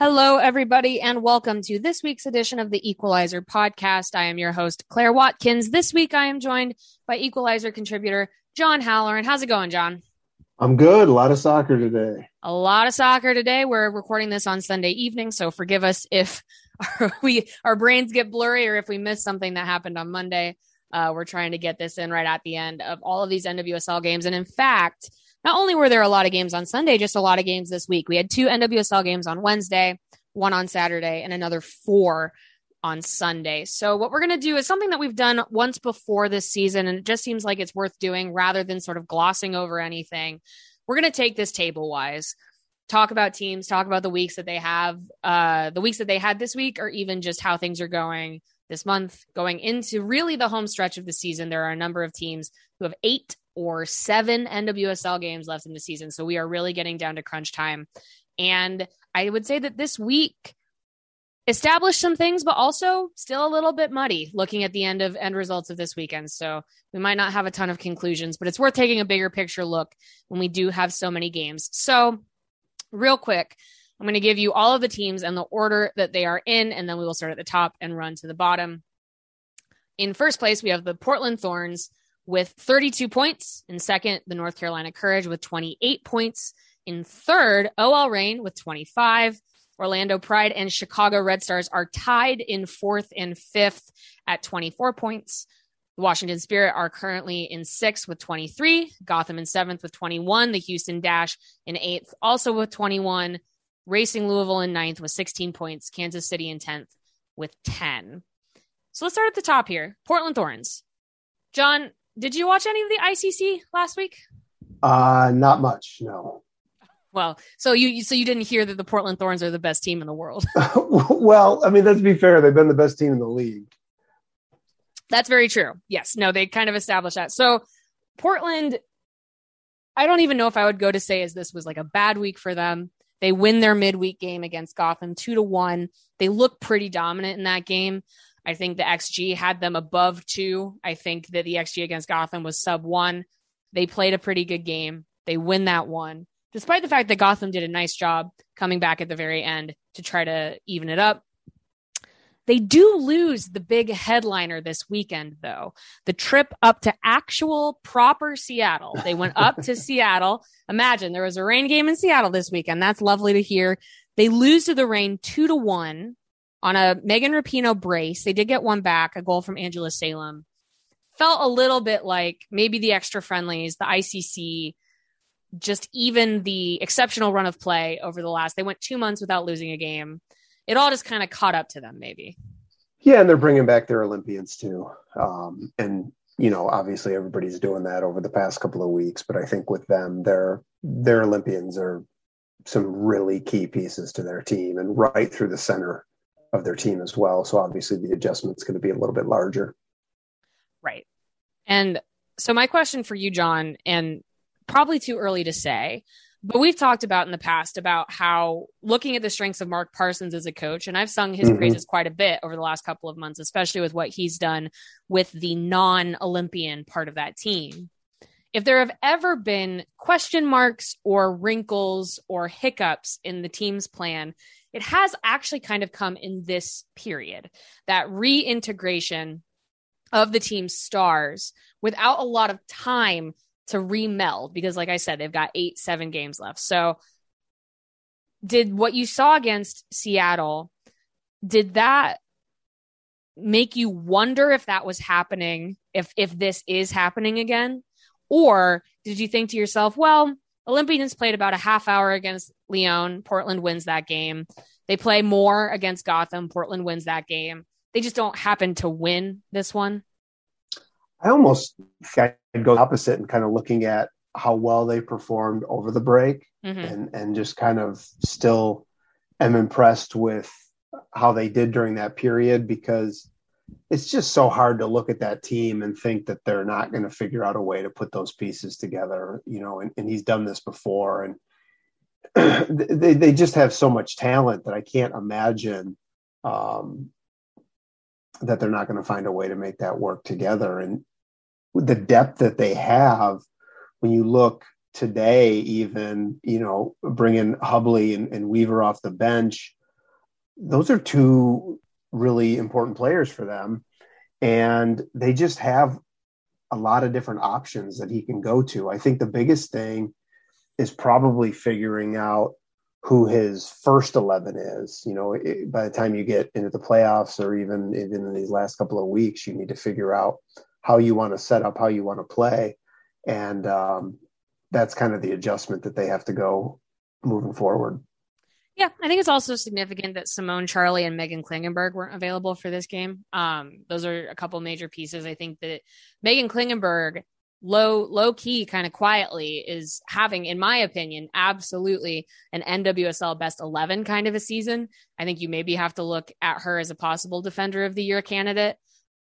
Hello, everybody, and welcome to this week's edition of the Equalizer podcast. I am your host, Claire Watkins. This week, I am joined by Equalizer contributor John Halloran. How's it going, John? I'm good. A lot of soccer today. A lot of soccer today. We're recording this on Sunday evening, so forgive us if we our brains get blurry or if we miss something that happened on Monday. Uh, we're trying to get this in right at the end of all of these NWSL games, and in fact, not only were there a lot of games on Sunday, just a lot of games this week. We had two NWSL games on Wednesday, one on Saturday, and another four on Sunday. So what we're going to do is something that we've done once before this season, and it just seems like it's worth doing rather than sort of glossing over anything. We're going to take this table wise, talk about teams, talk about the weeks that they have, uh, the weeks that they had this week, or even just how things are going this month, going into really the home stretch of the season. There are a number of teams who have eight or seven NWSL games left in the season. So we are really getting down to crunch time. And I would say that this week established some things, but also still a little bit muddy looking at the end of end results of this weekend. So we might not have a ton of conclusions, but it's worth taking a bigger picture look when we do have so many games. So, real quick, I'm going to give you all of the teams and the order that they are in, and then we will start at the top and run to the bottom. In first place, we have the Portland Thorns with 32 points. In second, the North Carolina Courage with 28 points. In third, OL Reign with 25. Orlando Pride and Chicago Red Stars are tied in fourth and fifth at 24 points. The Washington Spirit are currently in sixth with 23. Gotham in seventh with 21. The Houston Dash in eighth, also with 21. Racing Louisville in ninth with 16 points. Kansas City in 10th with 10. So let's start at the top here. Portland Thorns. John, did you watch any of the ICC last week? Uh, not much, no. Well, so you so you didn't hear that the Portland Thorns are the best team in the world. well, I mean, let's be fair; they've been the best team in the league. That's very true. Yes, no, they kind of established that. So Portland, I don't even know if I would go to say as this was like a bad week for them. They win their midweek game against Gotham two to one. They look pretty dominant in that game. I think the XG had them above two. I think that the XG against Gotham was sub one. They played a pretty good game. They win that one, despite the fact that Gotham did a nice job coming back at the very end to try to even it up. They do lose the big headliner this weekend, though. The trip up to actual proper Seattle. They went up to Seattle. Imagine there was a rain game in Seattle this weekend. That's lovely to hear. They lose to the Reign two to one on a Megan Rapinoe brace. They did get one back, a goal from Angela Salem. Felt a little bit like maybe the extra friendlies, the ICC, just even the exceptional run of play over the last. They went two months without losing a game. It all just kind of caught up to them, maybe. Yeah, and they're bringing back their Olympians too. Um, and you know, obviously everybody's doing that over the past couple of weeks, but I think with them, their their Olympians are some really key pieces to their team and right through the center of their team as well. So obviously the adjustment's going to be a little bit larger. Right. And so my question for you, John, and probably too early to say, but we've talked about in the past about how looking at the strengths of Mark Parsons as a coach, and I've sung his mm-hmm. praises quite a bit over the last couple of months, especially with what he's done with the non Olympian part of that team. If there have ever been question marks or wrinkles or hiccups in the team's plan, it has actually kind of come in this period that reintegration of the team's stars without a lot of time to remeld because like i said they've got eight seven games left. So did what you saw against seattle did that make you wonder if that was happening if if this is happening again or did you think to yourself well olympians played about a half hour against Lyon. Portland wins that game. They play more against Gotham. Portland wins that game. They just don't happen to win this one. I almost I'd go opposite and kind of looking at how well they performed over the break mm-hmm. and, and just kind of still am impressed with how they did during that period because it's just so hard to look at that team and think that they're not going to figure out a way to put those pieces together, you know, and, and he's done this before. And they, they just have so much talent that I can't imagine um, that they're not going to find a way to make that work together. And the depth that they have, when you look today, even, you know, bringing Hubly and, and Weaver off the bench, those are two really important players for them. And they just have a lot of different options that he can go to. I think the biggest thing is probably figuring out who his first 11 is. You know, it, by the time you get into the playoffs or even, even in these last couple of weeks, you need to figure out how you want to set up, how you want to play. And um, that's kind of the adjustment that they have to go moving forward. Yeah, I think it's also significant that Simone Charley and Meghan Klingenberg weren't available for this game. Um, those are a couple major pieces. I think that Meghan Klingenberg, low low key, kind of quietly, is having, in my opinion, absolutely an NWSL best eleven kind of a season. I think you maybe have to look at her as a possible defender of the year candidate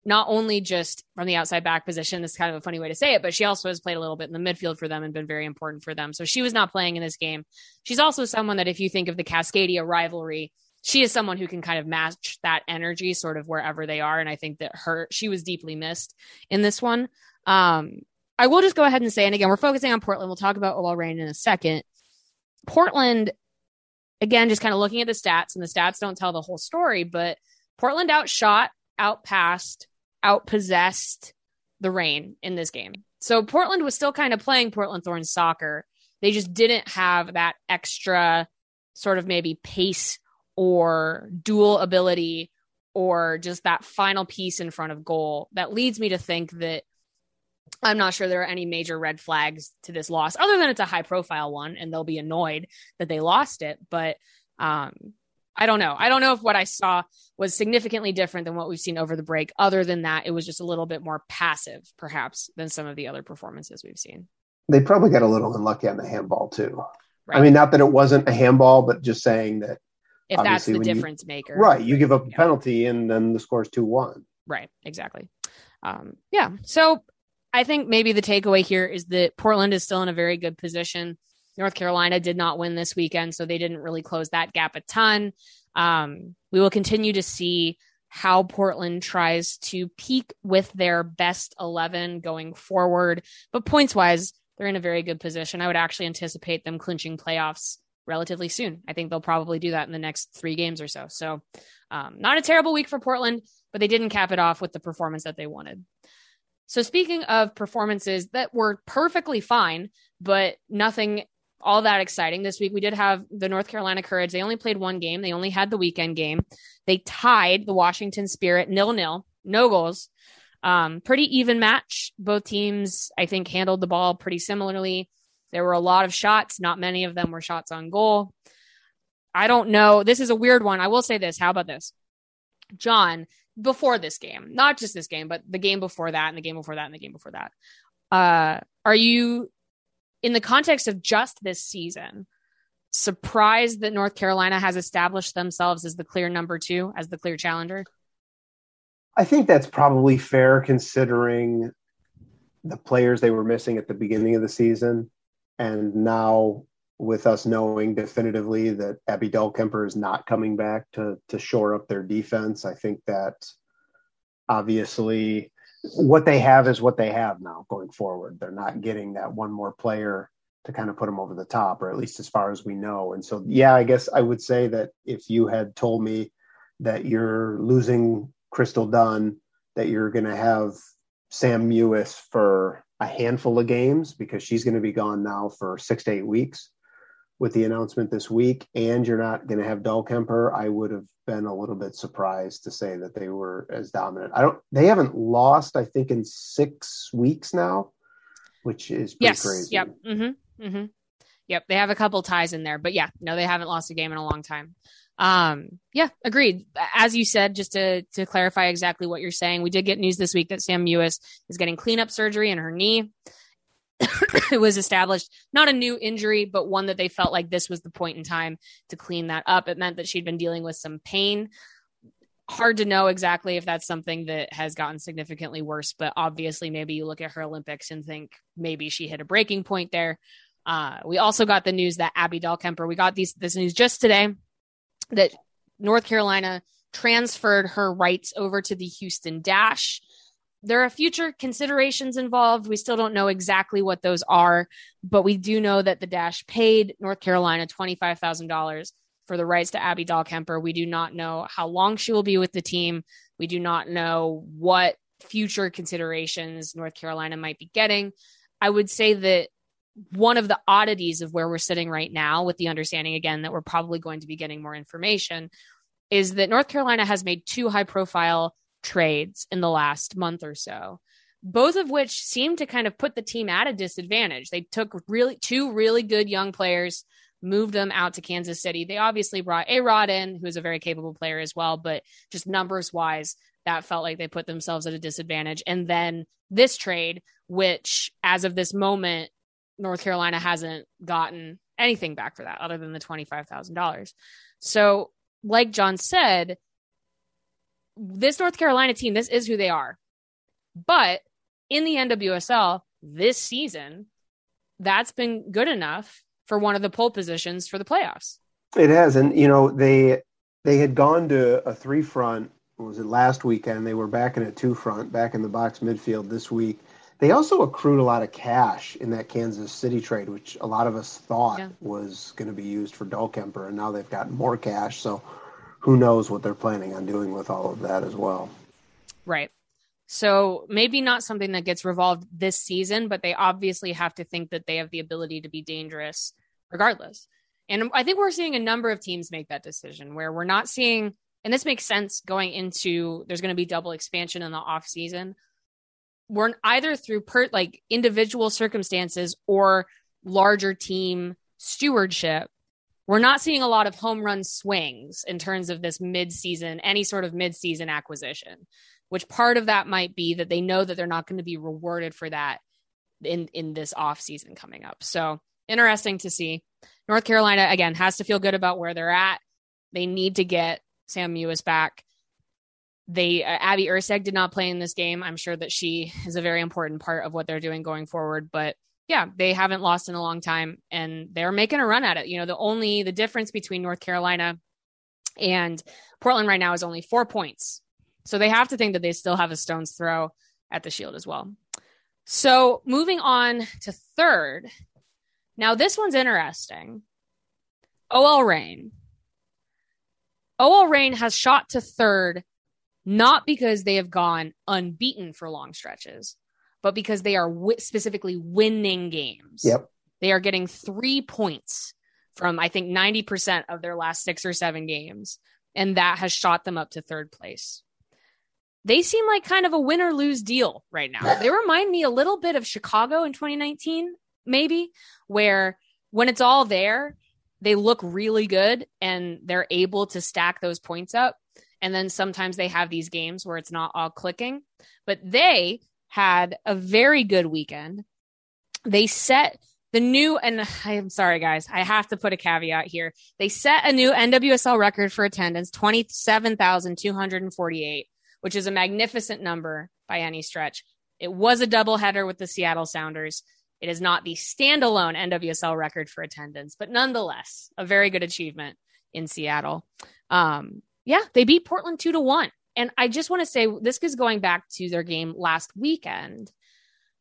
not only just from the outside back position, this is kind of a funny way to say it, but she also has played a little bit in the midfield for them and been very important for them. So she was not playing in this game. She's also someone that if you think of the Cascadia rivalry, she is someone who can kind of match that energy sort of wherever they are. And I think that her, she was deeply missed in this one. Um, I will just go ahead and say, and again, we're focusing on Portland. We'll talk about OL Reign in a second. Portland, again, just kind of looking at the stats, and the stats don't tell the whole story, but Portland outshot, outpassed, outpossessed the Reign in this game. So Portland was still kind of playing Portland Thorns soccer. They just didn't have that extra sort of maybe pace or dual ability or just that final piece in front of goal that leads me to think that I'm not sure there are any major red flags to this loss other than it's a high profile one and they'll be annoyed that they lost it. But um, I don't know. I don't know if what I saw was significantly different than what we've seen over the break. Other than that, it was just a little bit more passive, perhaps, than some of the other performances we've seen. They probably got a little unlucky on the handball too. Right. I mean, not that it wasn't a handball, but just saying that if that's the difference you, maker, right? You give up a yeah. penalty and then the score is two one. Right. Exactly. Um, yeah. So I think maybe the takeaway here is that Portland is still in a very good position. North Carolina did not win this weekend, so they didn't really close that gap a ton. Um, we will continue to see how Portland tries to peak with their best 11 going forward. But points wise, they're in a very good position. I would actually anticipate them clinching playoffs relatively soon. I think they'll probably do that in the next three games or so. So, um, not a terrible week for Portland, but they didn't cap it off with the performance that they wanted. So, speaking of performances that were perfectly fine, but nothing all that exciting this week. We did have the North Carolina Courage. They only played one game. They only had the weekend game. They tied the Washington Spirit nil nil, no goals. Um, pretty even match. Both teams, I think, handled the ball pretty similarly. There were a lot of shots. Not many of them were shots on goal. I don't know. This is a weird one. I will say this. How about this? John, before this game, not just this game, but the game before that and the game before that and the game before that. Uh, are you in the context of just this season, surprised that North Carolina has established themselves as the clear number two, as the clear challenger? I think that's probably fair considering the players they were missing at the beginning of the season. And now, with us knowing definitively that Abby Dahlkemper is not coming back to, to shore up their defense, I think that obviously what they have is what they have now going forward. They're not getting that one more player to kind of put them over the top, or at least as far as we know. And so, yeah, I guess I would say that if you had told me that you're losing Crystal Dunn, that you're going to have Sam Mewis for a handful of games because she's going to be gone now for six to eight weeks with the announcement this week, and you're not going to have Dahlkemper, I would have been a little bit surprised to say that they were as dominant. I don't. They haven't lost, I think, in six weeks now, which is yes. crazy. Yep. Mm-hmm. Mm-hmm. Yep. They have a couple ties in there, but yeah, no, they haven't lost a game in a long time. Um, yeah, agreed. As you said, just to to clarify exactly what you're saying, we did get news this week that Sam Mewis is getting cleanup surgery in her knee. It was established not a new injury, but one that they felt like this was the point in time to clean that up. It meant that she'd been dealing with some pain. Hard to know exactly if that's something that has gotten significantly worse, but obviously, maybe you look at her Olympics and think maybe she hit a breaking point there. Uh, we also got the news that Abby Dahlkemper, we got these this news just today that North Carolina transferred her rights over to the Houston Dash there are future considerations involved. We still don't know exactly what those are, but we do know that the Dash paid North Carolina $25,000 for the rights to Abby Dahlkemper. We do not know how long she will be with the team. We do not know what future considerations North Carolina might be getting. I would say that one of the oddities of where we're sitting right now, with the understanding again that we're probably going to be getting more information, is that North Carolina has made two high profile trades in the last month or so, both of which seem to kind of put the team at a disadvantage. They took really two really good young players, moved them out to Kansas City. They obviously brought A Rod in, who is a very capable player as well, but just numbers wise, that felt like they put themselves at a disadvantage. And then this trade, which as of this moment, North Carolina hasn't gotten anything back for that other than the $25,000. So, like John said, this North Carolina team, this is who they are. But in the NWSL this season, that's been good enough for one of the pole positions for the playoffs. It has, and you know they they had gone to a three front. Was it last weekend? They were back in a two front, back in the box midfield this week. They also accrued a lot of cash in that Kansas City trade, which a lot of us thought yeah. was going to be used for Dahlkemper, and now they've gotten more cash. So who knows what they're planning on doing with all of that as well. Right. So maybe not something that gets revolved this season, but they obviously have to think that they have the ability to be dangerous regardless. And I think we're seeing a number of teams make that decision where we're not seeing, and this makes sense going into there's going to be double expansion in the off season. We're either through per, like individual circumstances or larger team stewardship we're not seeing a lot of home run swings in terms of this mid-season any sort of mid-season acquisition which part of that might be that they know that they're not going to be rewarded for that in in this off season coming up. So interesting to see. North carolina again has to feel good about where they're at. They need to get sam mewis back. They uh, abby erceg did not play in this game. I'm sure that she is a very important part of what they're doing going forward but yeah, they haven't lost in a long time and they're making a run at it. You know, the only the difference between North Carolina and Portland right now is only four points. So they have to think that they still have a stone's throw at the shield as well. So moving on to third. Now this one's interesting. OL Reign. OL Reign has shot to third not because they have gone unbeaten for long stretches, but because they are w- specifically winning games. Yep. They are getting three points from, I think, 90% of their last six or seven games. And that has shot them up to third place. They seem like kind of a win or lose deal right now. They remind me a little bit of Chicago in 2019, maybe, where when it's all there, they look really good and they're able to stack those points up. And then sometimes they have these games where it's not all clicking. But they had a very good weekend. They set the new, and I'm sorry, guys, I have to put a caveat here. They set a new NWSL record for attendance 27,248, which is a magnificent number by any stretch. It was a doubleheader with the Seattle Sounders. It is not the standalone NWSL record for attendance, but nonetheless, a very good achievement in Seattle. Um, yeah, they beat Portland two to one. And I just want to say this is going back to their game last weekend.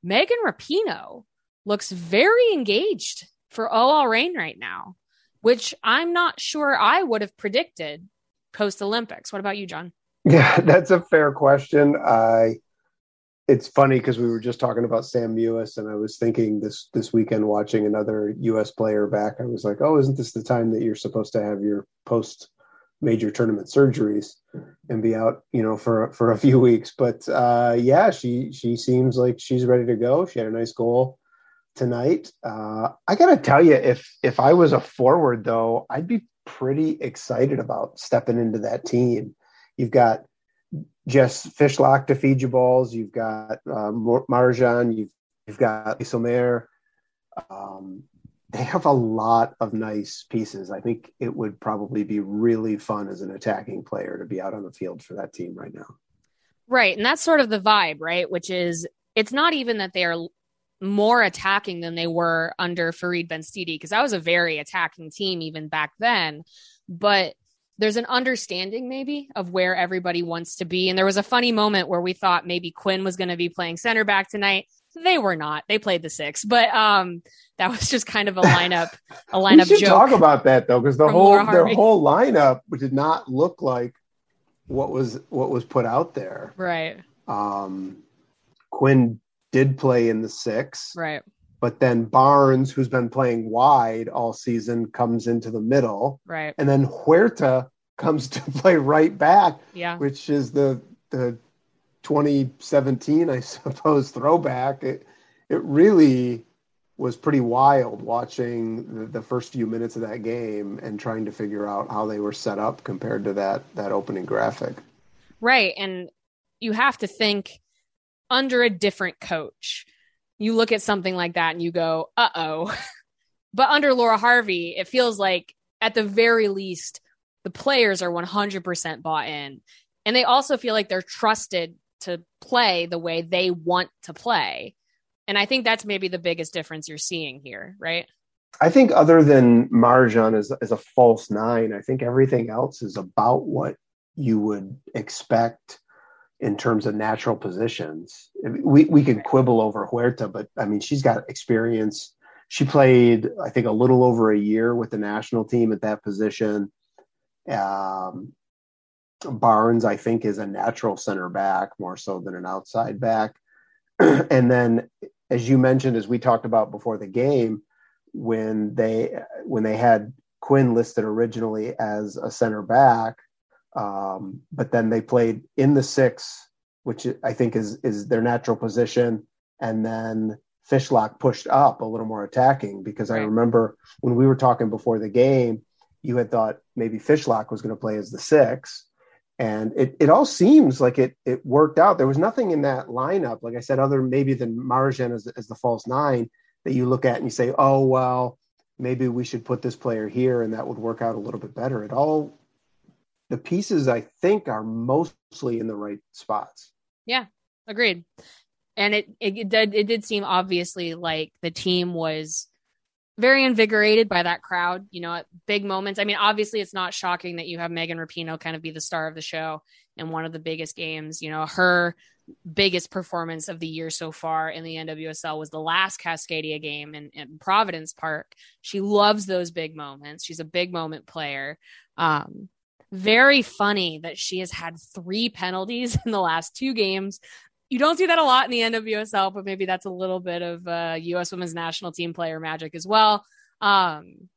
Megan Rapinoe looks very engaged for OL Reign right now, which I'm not sure I would have predicted post Olympics. What about you, John? Yeah, that's a fair question. I it's funny because we were just talking about Sam Mewis, and I was thinking this this weekend watching another U.S. player back. I was like, oh, isn't this the time that you're supposed to have your post major tournament surgeries and be out, you know, for for a few weeks. But uh, yeah, she she seems like she's ready to go. She had a nice goal tonight. Uh, I gotta tell you, if if I was a forward though, I'd be pretty excited about stepping into that team. You've got Jess Fishlock to feed you balls. You've got uh, Marjan. You've you've got Le Sommer. Um, they have a lot of nice pieces. I think it would probably be really fun as an attacking player to be out on the field for that team right now. Right. And that's sort of the vibe, right? Which is it's not even that they are more attacking than they were under Farid Benstiti, because that was a very attacking team even back then. But there's an understanding maybe of where everybody wants to be. And there was a funny moment where we thought maybe Quinn was going to be playing center back tonight They were not. They played the six, but um, that was just kind of a lineup, a lineup we should joke. talk about that though, because the whole their whole lineup did not look like what was what was put out there. Right. Um, Quinn did play in the six. Right. But then Barnes, who's been playing wide all season, comes into the middle. Right. And then Huerta comes to play right back. Yeah. Which is the the 2017, I suppose, throwback. It it really was pretty wild watching the, the, first few minutes of that game and trying to figure out how they were set up compared to that that opening graphic. Right, and you have to think under a different coach. You look at something like that and you go, "Uh oh." but under Laura Harvey, it feels like at the very least the players are 100% bought in. And they also feel like they're trusted to play the way they want to play. And I think that's maybe the biggest difference you're seeing here, right? I think other than Marjan as a false nine, I think everything else is about what you would expect in terms of natural positions. We we could quibble over Huerta, but I mean she's got experience. She played, I think, a little over a year with the national team at that position. Um, Barnes, I think, is a natural center back more so than an outside back. and then as you mentioned, as we talked about before the game, when they when they had Quinn listed originally as a center back, um, but then they played in the six, which I think is is their natural position, and then Fishlock pushed up a little more attacking because right. I remember when we were talking before the game, you had thought maybe Fishlock was going to play as the six, and it, it all seems like it it worked out. There was nothing in that lineup, like I said, other maybe than Marjan as, as the false nine that you look at and you say, oh well, maybe we should put this player here and that would work out a little bit better. It all the pieces I think are mostly in the right spots. Yeah, agreed. And it it, it did it did seem obviously like the team was very invigorated by that crowd, you know, at big moments. I mean, obviously, it's not shocking that you have Megan Rapinoe kind of be the star of the show in one of the biggest games. You know, her biggest performance of the year so far in the NWSL was the last Cascadia game in, in Providence Park. She loves those big moments. She's a big moment player. Um, very funny that she has had three penalties in the last two games you don't see that a lot in the NWSL, but maybe that's a little bit of uh, U.S. Women's National Team player magic as well. Um,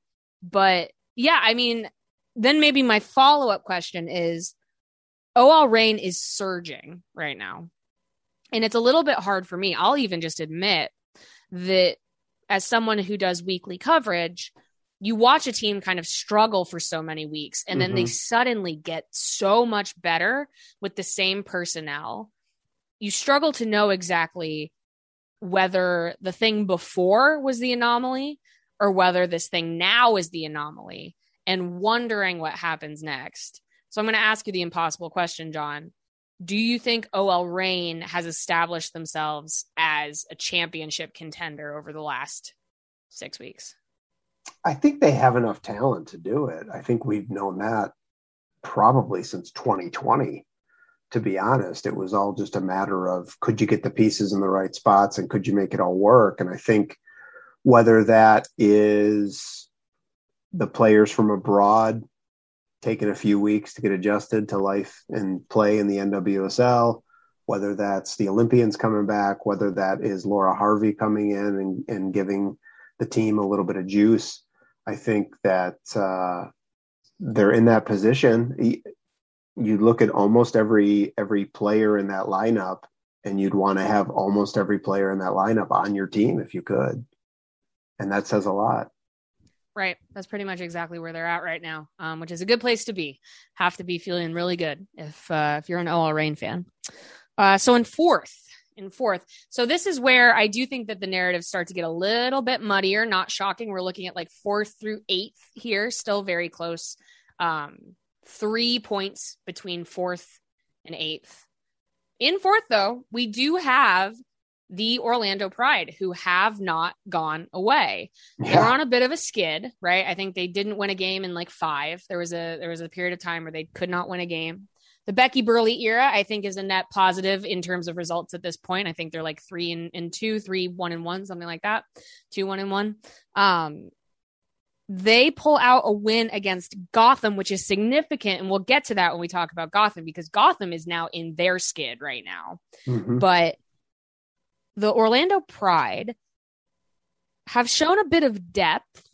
but yeah, I mean, then maybe my follow up question is OL Reign is surging right now. And it's a little bit hard for me. I'll even just admit that as someone who does weekly coverage, you watch a team kind of struggle for so many weeks and then mm-hmm. they suddenly get so much better with the same personnel you struggle to know exactly whether the thing before was the anomaly or whether this thing now is the anomaly and wondering what happens next. So I'm going to ask you the impossible question, John. Do you think OL Reign has established themselves as a championship contender over the last six weeks? I think they have enough talent to do it. I think we've known that probably since 2020 to be honest. It was all just a matter of could you get the pieces in the right spots and could you make it all work? And I think whether that is the players from abroad taking a few weeks to get adjusted to life and play in the NWSL, whether that's the Olympians coming back, whether that is Laura Harvey coming in and, and giving the team a little bit of juice. I think that uh, they're in that position you look at almost every every player in that lineup and you'd want to have almost every player in that lineup on your team if you could. And that says a lot. Right. That's pretty much exactly where they're at right now um, which is a good place to be. Have to be feeling really good if uh, if you're an OL Reign fan. Uh, so in fourth in fourth so this is where i do think that the narratives start to get a little bit muddier. Not shocking. We're looking at like fourth through eighth here. Still very close. Um, three points between fourth and eighth. In fourth, though, we do have the Orlando Pride, who have not gone away. Yeah. They're on a bit of a skid, right? I think they didn't win a game in like five. There was a there was a period of time where they could not win a game. the Becky Burleigh era, I think, is a net positive in terms of results at this point. I think they're like three and, and two, three, one and one, something like that. Two, one and one. Um, they pull out a win against Gotham, which is significant. And we'll get to that when we talk about Gotham because Gotham is now in their skid right now. Mm-hmm. But the Orlando Pride have shown a bit of depth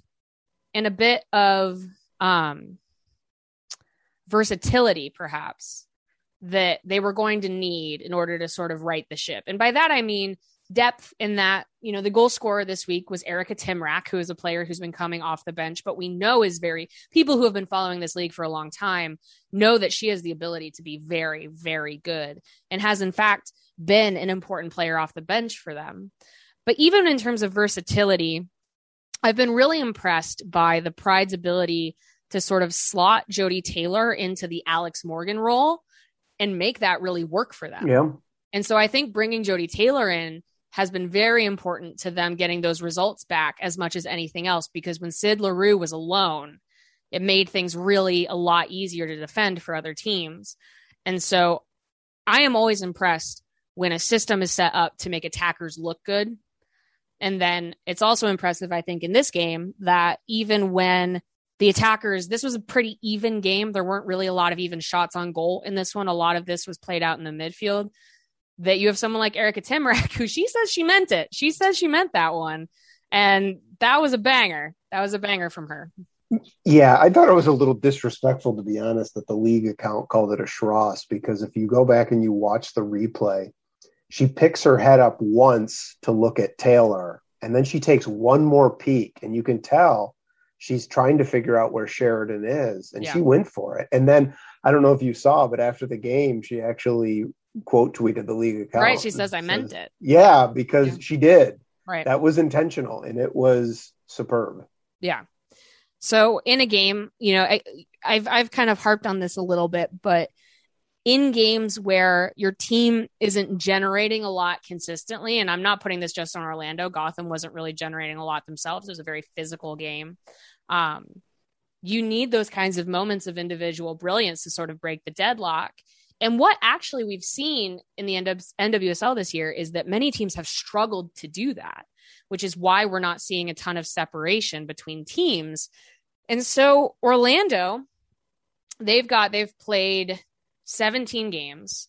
and a bit of um, versatility, perhaps, that they were going to need in order to sort of right the ship. And by that, I mean depth in that, you know, the goal scorer this week was Erica Tymrak, who is a player who's been coming off the bench, but we know is very, people who have been following this league for a long time know that she has the ability to be very, very good and has, in fact, been an important player off the bench for them. But even in terms of versatility, I've been really impressed by the Pride's ability to sort of slot Jodie Taylor into the Alex Morgan role and make that really work for them. Yeah. And so I think bringing Jodie Taylor in has been very important to them getting those results back as much as anything else because when Syd Leroux was alone, it made things really a lot easier to defend for other teams. And so I am always impressed when a system is set up to make attackers look good. And then it's also impressive, I think, in this game that even when the attackers, this was a pretty even game. There weren't really a lot of even shots on goal in this one. A lot of this was played out in the midfield. That you have someone like Erica Tymrak, who she says she meant it. She says she meant that one. And that was a banger. That was a banger from her. Yeah, I thought it was a little disrespectful, to be honest, that the league account called it a Schross because if you go back and you watch the replay, she picks her head up once to look at Taylor, and then she takes one more peek, and you can tell she's trying to figure out where Sheridan is, and yeah. she went for it. And then I don't know if you saw, but after the game, she actually quote tweeted the league account. Right, she says, "I meant it." Yeah, because yeah. she did. Right, that was intentional, and it was superb. Yeah. So in a game, you know, I, I've I've kind of harped on this a little bit, but in games where your team isn't generating a lot consistently, and I'm not putting this just on Orlando, Gotham wasn't really generating a lot themselves. It was a very physical game. Um, you need those kinds of moments of individual brilliance to sort of break the deadlock. And what actually we've seen in the NWSL this year is that many teams have struggled to do that, which is why we're not seeing a ton of separation between teams. And so Orlando, they've got, they've played 17 games,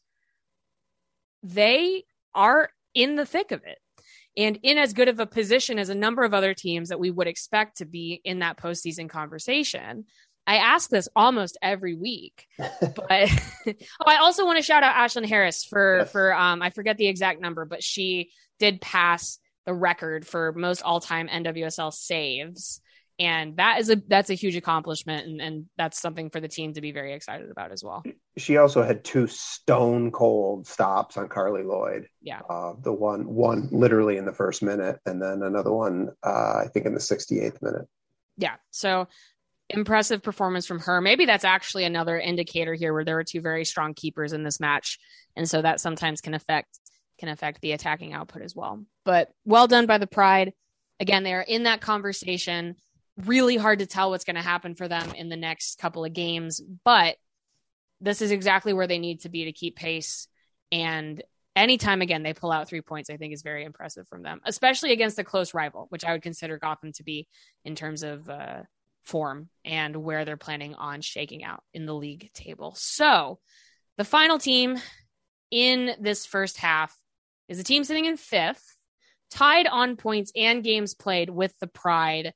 they are in the thick of it and in as good of a position as a number of other teams that we would expect to be in that postseason conversation. I ask this almost every week, but oh, I also want to shout out Ashlyn Harris for yes. for um I forget the exact number, but she did pass the record for most all time NWSL saves. And that is a that's a huge accomplishment and, and that's something for the team to be very excited about as well. She also had two stone cold stops on Carly lloyd. Yeah. Uh, the one one literally in the first minute and then another one uh, i think in the 68th minute. Yeah. So impressive performance from her. Maybe that's actually another indicator here where there were two very strong keepers in this match. And so that sometimes can affect can affect the attacking output as well. But well done by the pride. Again they are in that conversation. Really hard to tell what's going to happen for them in the next couple of games, but this is exactly where they need to be to keep pace. And anytime again they pull out three points, I think is very impressive from them, especially against a close rival, which I would consider Gotham to be in terms of uh, form and where they're planning on shaking out in the league table. So the final team in this first half is a team sitting in fifth, tied on points and games played with the Pride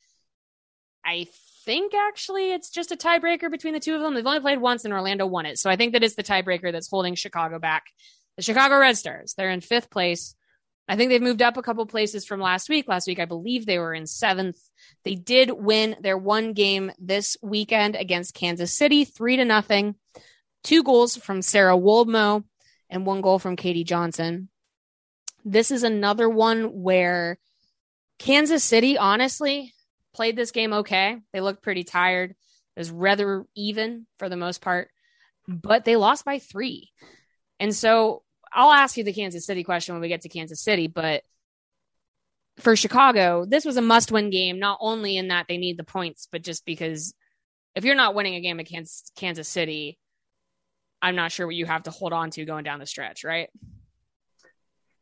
I think actually it's just a tiebreaker between the two of them. They've only played once and Orlando won it. So I think that is the tiebreaker that's holding Chicago back. The Chicago Red Stars, they're in fifth place. I think they've moved up a couple places from last week. Last week, I believe they were in seventh. They did win their one game this weekend against Kansas City, three to nothing. Two goals from Sarah Woldmoe and one goal from Katie Johnson. This is another one where Kansas City, honestly, played this game okay. They looked pretty tired. It was rather even for the most part, but they lost by three. And so I'll ask you the Kansas City question when we get to Kansas City, but for Chicago, this was a must win game, not only in that they need the points, but just because if you're not winning a game against Kansas City, I'm not sure what you have to hold on to going down the stretch, right?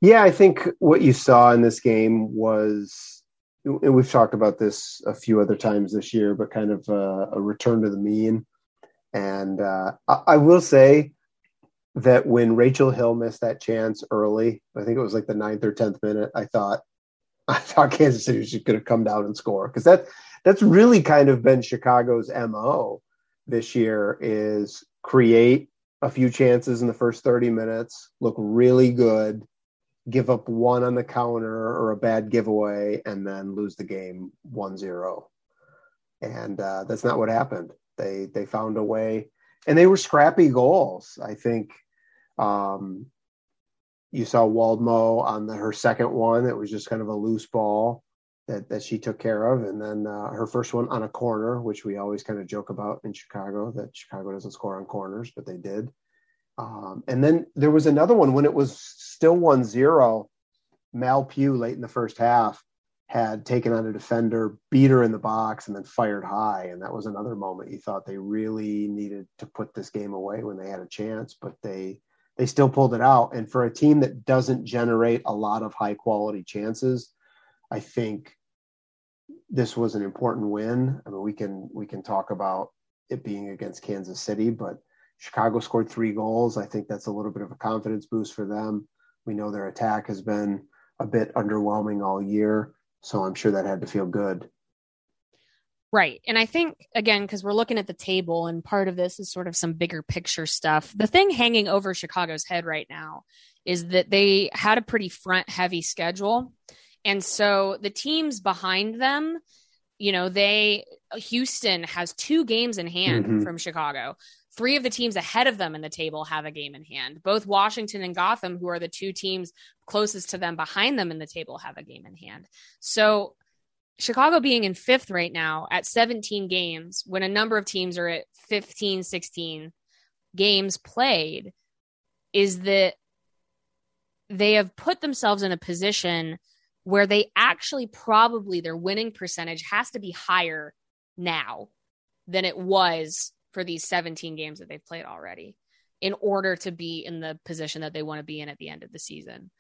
Yeah, I think what you saw in this game was, and we've talked about this a few other times this year, but kind of a, a return to the mean. And uh, I, I, will say that when Rachel Hill missed that chance early, I think it was like the ninth or tenth minute, I thought, I thought Kansas City was just going to come down and score because that that's really kind of been Chicago's mo this year is create a few chances in the first 30 minutes, look really good, give up one on the counter or a bad giveaway, and then lose the game 1 0. And uh, that's not what happened. They, they found a way, and they were scrappy goals. I think um, you saw Woldmoe on the, her second one. It was just kind of a loose ball that, that she took care of. And then uh, her first one on a corner, which we always kind of joke about in Chicago that Chicago doesn't score on corners, but they did. Um, and then there was another one when it was still 1 0. Mal Pugh late in the first half had taken on a defender, beat her in the box, and then fired high. And that was another moment you thought they really needed to put this game away when they had a chance, but they they still pulled it out. And for a team that doesn't generate a lot of high quality chances, I think this was an important win. I mean, we can we can talk about it being against Kansas City, but Chicago scored three goals. I think that's a little bit of a confidence boost for them. We know their attack has been a bit underwhelming all year, so I'm sure that had to feel good. Right. And I think, again, because we're looking at the table, and part of this is sort of some bigger picture stuff. The thing hanging over Chicago's head right now is that they had a pretty front heavy schedule. And so the teams behind them, you know, they Houston has two games in hand mm-hmm. from Chicago. Three of the teams ahead of them in the table have a game in hand. Both Washington and Gotham, who are the two teams closest to them behind them in the table, have a game in hand. So Chicago being in fifth right now at 17 games, when a number of teams are at 15, 16 games played, is that they have put themselves in a position where they actually probably their winning percentage has to be higher now than it was for these 17 games that they've played already in order to be in the position that they want to be in at the end of the season.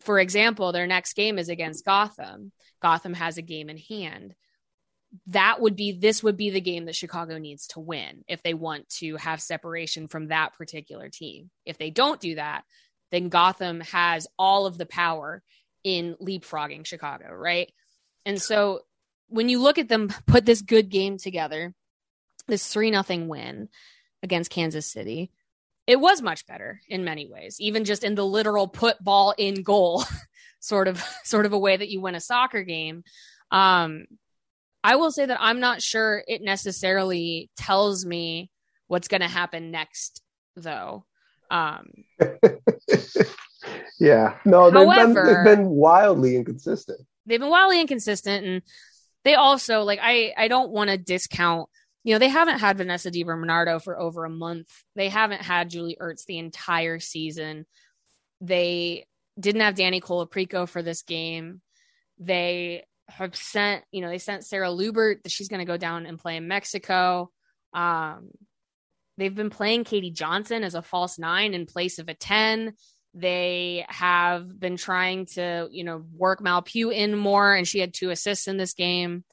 For example, their next game is against Gotham. Gotham has a game in hand. That would be this would be the game that Chicago needs to win if they want to have separation from that particular team. If they don't do that, then Gotham has all of the power in leapfrogging Chicago, right? And so when you look at them put this good game together, this 3 nothing win against Kansas City, it was much better in many ways, even just in the literal put ball in goal sort of sort of a way that you win a soccer game. Um, I will say that I'm not sure it necessarily tells me what's going to happen next, though. Um, yeah, no, they've, however, been, they've been wildly inconsistent. They've been wildly inconsistent, and they also like I I don't want to discount. You know, they haven't had Vanessa DiBernardo for over a month. They haven't had Julie Ertz the entire season. They didn't have Dani Colaprico for this game. They have sent, you know, they sent Sarah Luebbert that she's going to go down and play in Mexico. Um, they've been playing Katie Johnson as a false nine in place of a 10. They have been trying to, you know, work Mal Pugh in more, and she had two assists in this game.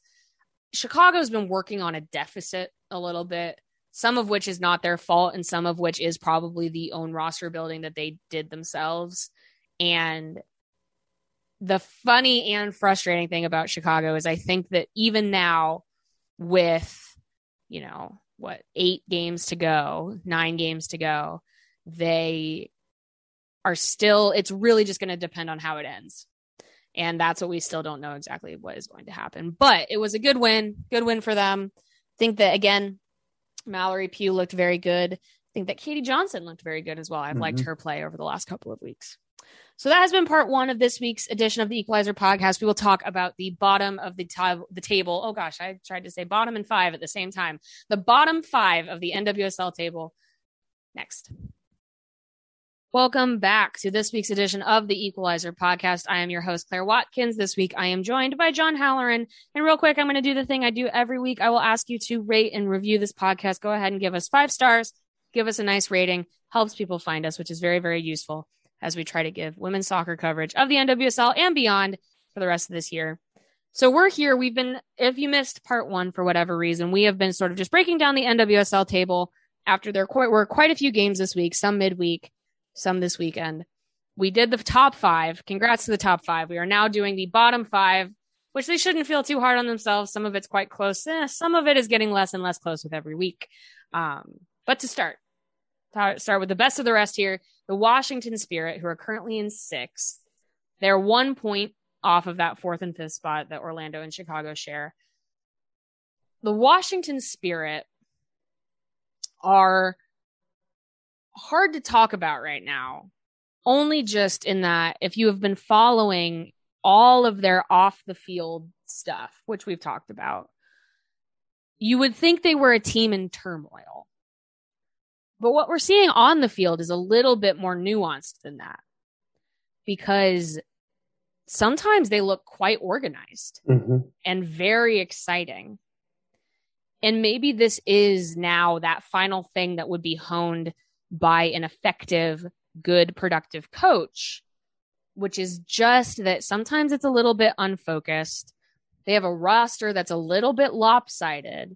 Chicago's been working on a deficit a little bit, some of which is not their fault, and some of which is probably the own roster building that they did themselves. And the funny and frustrating thing about Chicago is I think that even now, with, you know, what, eight games to go, nine games to go, they are still, it's really just going to depend on how it ends. And that's what we still don't know exactly what is going to happen. But it was a good win, good win for them. I think that, again, Mallory Pugh looked very good. I think that Katie Johnson looked very good as well. I've mm-hmm. liked her play over the last couple of weeks. So that has been part one of this week's edition of the Equalizer podcast. We will talk about the bottom of the, t- the table. Oh gosh, I tried to say bottom and five at the same time. The bottom five of the NWSL table next. Welcome back to this week's edition of the Equalizer podcast. I am your host, Claire Watkins. This week I am joined by John Halloran. And real quick, I'm going to do the thing I do every week. I will ask you to rate and review this podcast. Go ahead and give us five stars give us a nice rating, helps people find us, which is very, very useful as we try to give women's soccer coverage of the NWSL and beyond for the rest of this year. So we're here. We've been, if you missed part one for whatever reason, we have been sort of just breaking down the NWSL table after there were quite a few games this week, some midweek, some this weekend. We did the top five. Congrats to the top five. We are now doing the bottom five, which they shouldn't feel too hard on themselves. Some of it's quite close. Eh, some of it is getting less and less close with every week. Um, but to start, start with the best of the rest here. The Washington Spirit, who are currently in sixth, they're one point off of that fourth and fifth spot that Orlando and Chicago share. The Washington Spirit are hard to talk about right now, only just in that if you have been following all of their off the field stuff, which we've talked about, you would think they were a team in turmoil. But what we're seeing on the field is a little bit more nuanced than that because sometimes they look quite organized mm-hmm. and very exciting. And maybe this is now that final thing that would be honed by an effective, good, productive coach, which is just that sometimes it's a little bit unfocused. They have a roster that's a little bit lopsided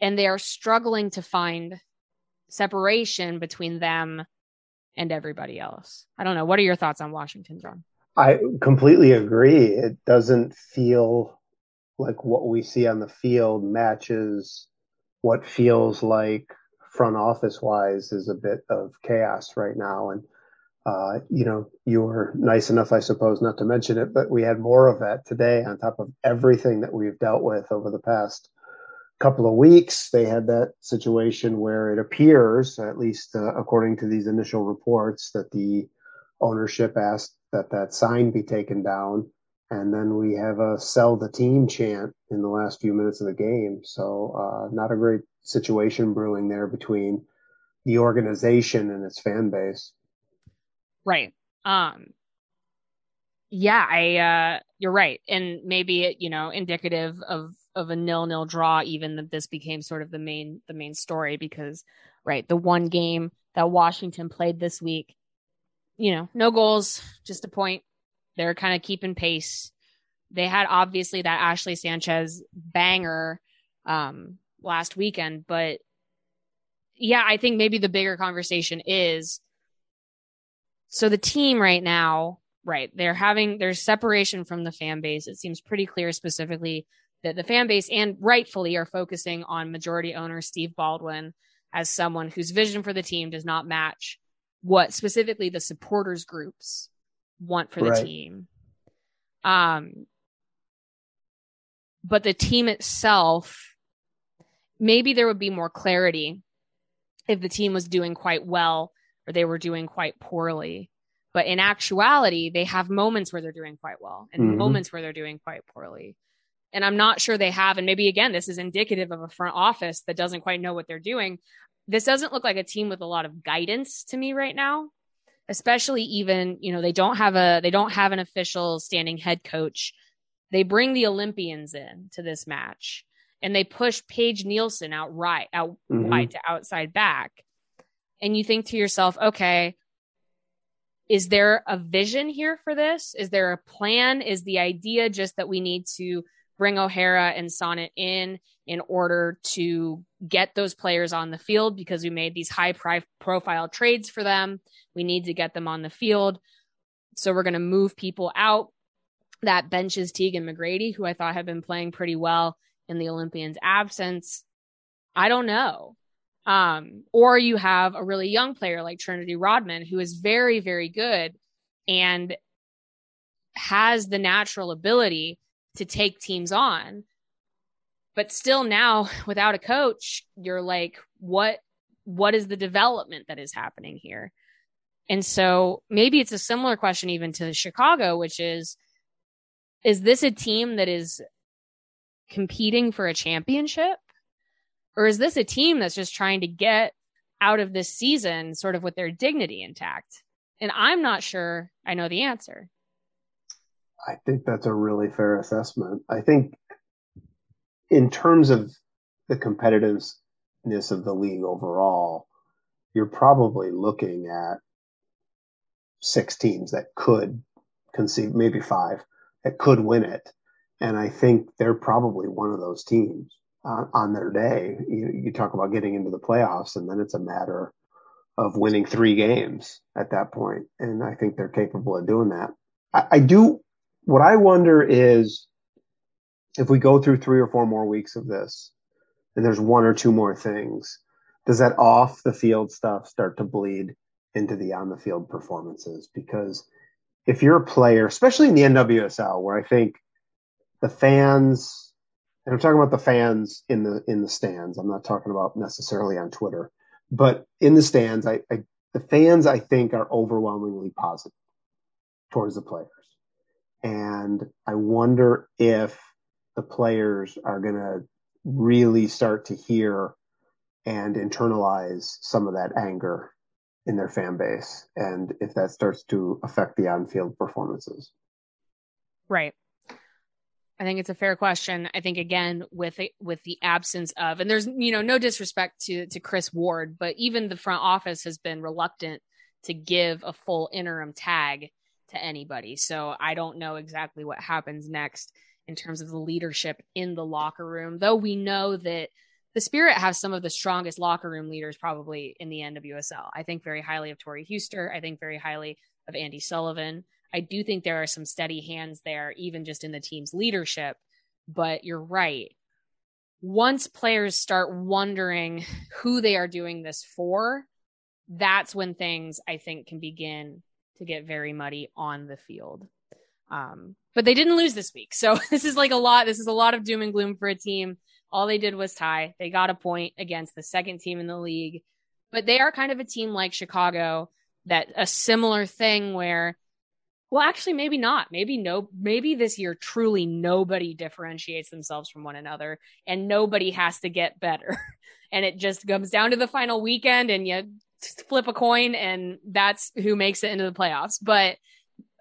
and they are struggling to find separation between them and everybody else. I don't know. What are your thoughts on Washington, John? I completely agree. It doesn't feel like what we see on the field matches what feels like front office wise is a bit of chaos right now. And, uh, you know, you were nice enough, I suppose, not to mention it, but we had more of that today on top of everything that we've dealt with over the past couple of weeks. They had that situation where it appears, at least uh, according to these initial reports, that the ownership asked that that sign be taken down. And then we have a sell the team chant in the last few minutes of the game. So, uh, not a great situation brewing there between the organization and its fan base. Right. Um, yeah, I, uh, you're right. And maybe it, you know, indicative of, of a nil nil draw, even that this became sort of the main, the main story because, right, the one game that Washington played this week, you know, no goals, just a point. They're kind of keeping pace. They had obviously that Ashley Sanchez banger um, last weekend, but yeah, I think maybe the bigger conversation is so the team right now, right, they're having there's separation from the fan base. It seems pretty clear specifically that the fan base and rightfully are focusing on majority owner Steve Baldwin as someone whose vision for the team does not match what specifically the supporters groups want for the right. team. Um, but the team itself, maybe there would be more clarity if the team was doing quite well or they were doing quite poorly. But in actuality, they have moments where they're doing quite well and mm-hmm. moments where they're doing quite poorly. And I'm not sure they have. And maybe again, this is indicative of a front office that doesn't quite know what they're doing this doesn't look like a team with a lot of guidance to me right now especially even you know they don't have a they don't have an official standing head coach. They bring the olympians in to this match and they push paige nielsen out right out mm-hmm. wide to outside back. And you think to yourself okay is there a vision here for this? Is there a plan? Is the idea just that we need to bring o'hara and sonnett in in order to get those players on the field because we made these high profile trades for them. We need to get them on the field. So we're going to move people out. That benches Tegan McGrady, who I thought had been playing pretty well in the Olympians' absence. I don't know. Um, or you have a really young player like Trinity Rodman, who is very, very good and has the natural ability to take teams on. But still now without a coach you're like what what is the development that is happening here? And so maybe it's a similar question even to chicago which is is this a team that is competing for a championship? Or is this a team that's just trying to get out of this season sort of with their dignity intact? And i'm not sure i know the answer I think that's a really fair assessment. I think in terms of the competitiveness of the league overall, you're probably looking at six teams that could conceive, maybe five, that could win it. And I think they're probably one of those teams uh, on their day. You, you talk about getting into the playoffs, and then it's a matter of winning three games at that point. And I think they're capable of doing that. I, I do. What I wonder is if we go through three or four more weeks of this, and there's one or two more things, does that off the field stuff start to bleed into the on the field performances? Because if you're a player, especially in the NWSL, where I think the fans, and I'm talking about the fans in the in the stands. I'm not talking about necessarily on Twitter, but in the stands, I, I the fans I think are overwhelmingly positive towards the players, and I wonder if the players are going to really start to hear and internalize some of that anger in their fan base and if that starts to affect the on-field performances. Right. I think it's a fair question. I think again with it, with the absence of and there's you know no disrespect to to chris ward but even the front office has been reluctant to give a full interim tag to anybody so i don't know exactly what happens next in terms of the leadership in the locker room though we know that the Spirit has some of the strongest locker room leaders probably in the NWSL. I think very highly of Tori Huster. I think very highly of Andi Sullivan. I do think there are some steady hands there, even just in the team's leadership. But you're right. Once players start wondering who they are doing this for, that's when things I think can begin to get very muddy on the field. Um, but they didn't lose this week. So this is like a lot. This is a lot of doom and gloom for a team all they did was tie. They got a point against the second team in the league, but they are kind of a team like Chicago that a similar thing where well actually maybe not maybe no maybe this year truly nobody differentiates themselves from one another and nobody has to get better and it just comes down to the final weekend and you flip a coin and that's who makes it into the playoffs but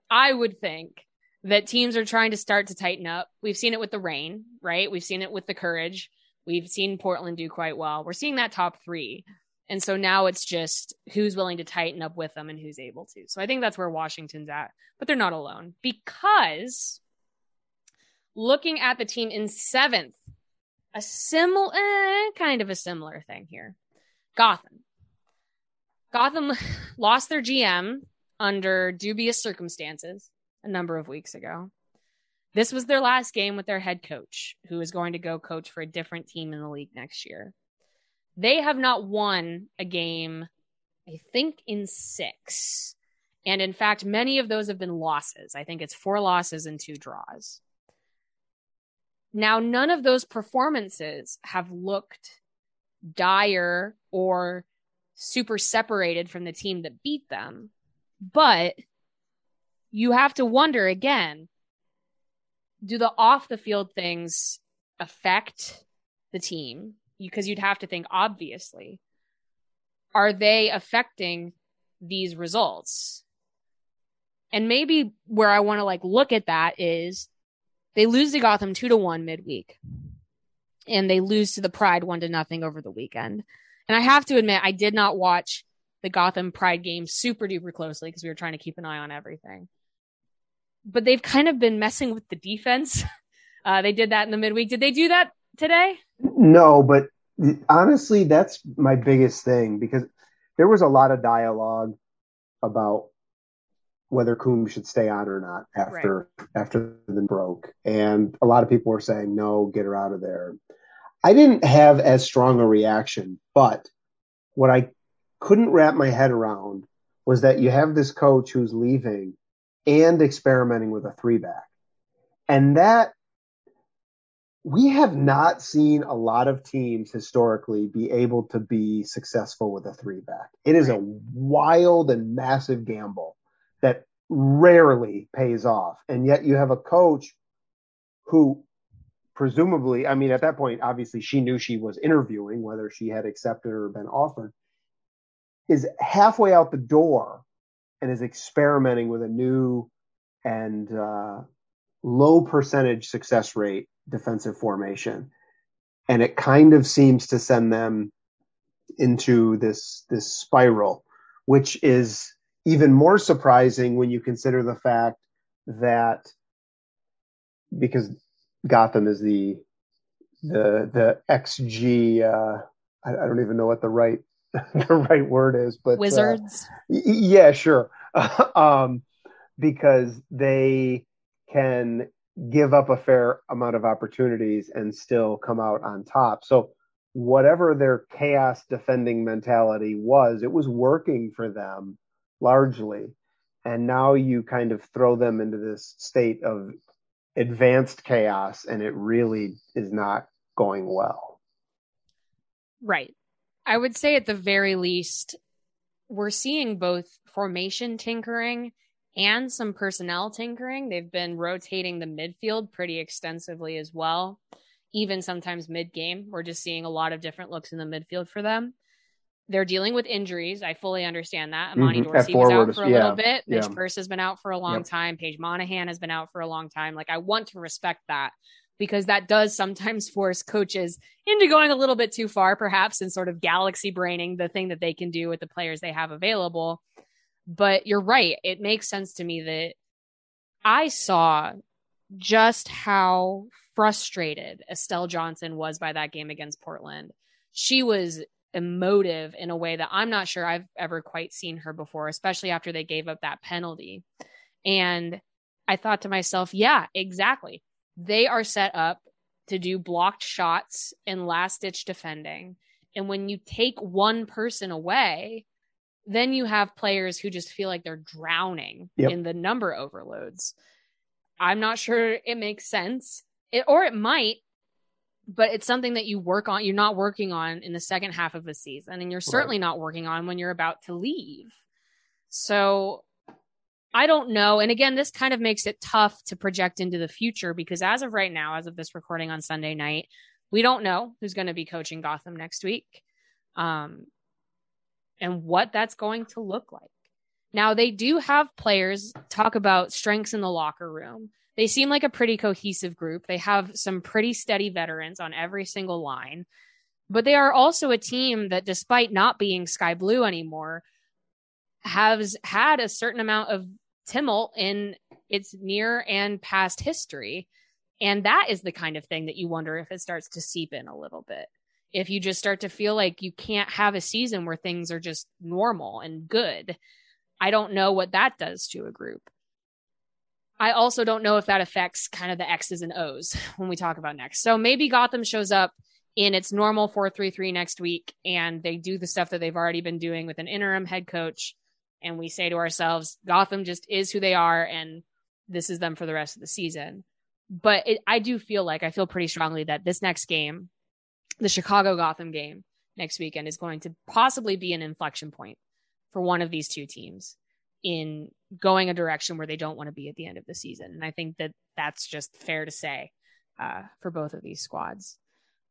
i would think that teams are trying to start to tighten up. We've seen it with the Reign, right? We've seen it with the courage. We've seen Portland do quite well. We're seeing that top three. And so now it's just who's willing to tighten up with them and who's able to. So I think that's where Washington's at, but they're not alone because looking at the team in seventh, a similar, eh, kind of a similar thing here. Gotham. Gotham lost their GM under dubious circumstances a number of weeks ago. This was their last game with their head coach, who is going to go coach for a different team in the league next year. They have not won a game, I think, in six. And in fact, many of those have been losses. I think it's four losses and two draws. Now, none of those performances have looked dire or super separated from the team that beat them. But you have to wonder again do the off the field things affect the team? Because you'd have to think, obviously, are they affecting these results? And maybe where I want to like look at that is they lose to Gotham two to one midweek and they lose to the Pride one to nothing over the weekend. And I have to admit, I did not watch the Gotham Pride game super duper closely because we were trying to keep an eye on everything but they've kind of been messing with the defense. Uh, they did that in the midweek. Did they do that today? No, but honestly, that's my biggest thing because there was a lot of dialogue about whether Coombe should stay on or not after right. after the broke, and a lot of people were saying no, get her out of there. I didn't have as strong a reaction, but what I couldn't wrap my head around was that you have this coach who's leaving and experimenting with a three back. And that we have not seen a lot of teams historically be able to be successful with a three back. It is a wild and massive gamble that rarely pays off. And yet you have a coach who presumably, I mean, at that point, obviously she knew she was interviewing, whether she had accepted or been offered, is halfway out the door and is experimenting with a new and uh, low percentage success rate defensive formation. And it kind of seems to send them into this this spiral, which is even more surprising when you consider the fact that because Gotham is the the the XG uh, I, I don't even know what the right the right word is, but uh, wizards. Uh, yeah, sure. um, because they can give up a fair amount of opportunities and still come out on top. So whatever their chaos defending mentality was, it was working for them largely. And now you kind of throw them into this state of advanced chaos and it really is not going well. Right. I would say at the very least, we're seeing both formation tinkering and some personnel tinkering. They've been rotating the midfield pretty extensively as well. Even sometimes mid game, we're just seeing a lot of different looks in the midfield for them. They're dealing with injuries. I fully understand that. Imani mm-hmm. Dorsey was out for a yeah. little bit. Midge yeah. Purce has been out for a long yep. time. Paige Monaghan has been out for a long time. Like I want to respect that because that does sometimes force coaches into going a little bit too far, perhaps, and sort of galaxy braining the thing that they can do with the players they have available. But you're right. It makes sense to me that I saw just how frustrated Estelle Johnson was by that game against Portland. She was emotive in a way that I'm not sure I've ever quite seen her before, especially after they gave up that penalty. And I thought to myself, yeah, exactly. They are set up to do blocked shots and last ditch defending. And when you take one person away, then you have players who just feel like they're drowning yep. in the number overloads. I'm not sure it makes sense. It, or it might, but it's something that you work on. You're not working on in the second half of a season, and you're certainly right. not working on when you're about to leave. So I don't know. And again, this kind of makes it tough to project into the future because as of right now, as of this recording on Sunday night, we don't know who's going to be coaching Gotham next week. Um, and what that's going to look like. Now, they do have players talk about strengths in the locker room. They seem like a pretty cohesive group. They have some pretty steady veterans on every single line, but they are also a team that, despite not being sky blue anymore, has had a certain amount of tumult in its near and past history. And that is the kind of thing that you wonder if it starts to seep in a little bit if you just start to feel like you can't have a season where things are just normal and good. I don't know what that does to a group. I also don't know if that affects kind of the X's and O's when we talk about next. So maybe Gotham shows up in its normal 433 next week and they do the stuff that they've already been doing with an interim head coach. And we say to ourselves, Gotham just is who they are and this is them for the rest of the season. But it, I do feel like I feel pretty strongly that this next game the Chicago Gotham game next weekend is going to possibly be an inflection point for one of these two teams in going a direction where they don't want to be at the end of the season. And I think that that's just fair to say uh, for both of these squads.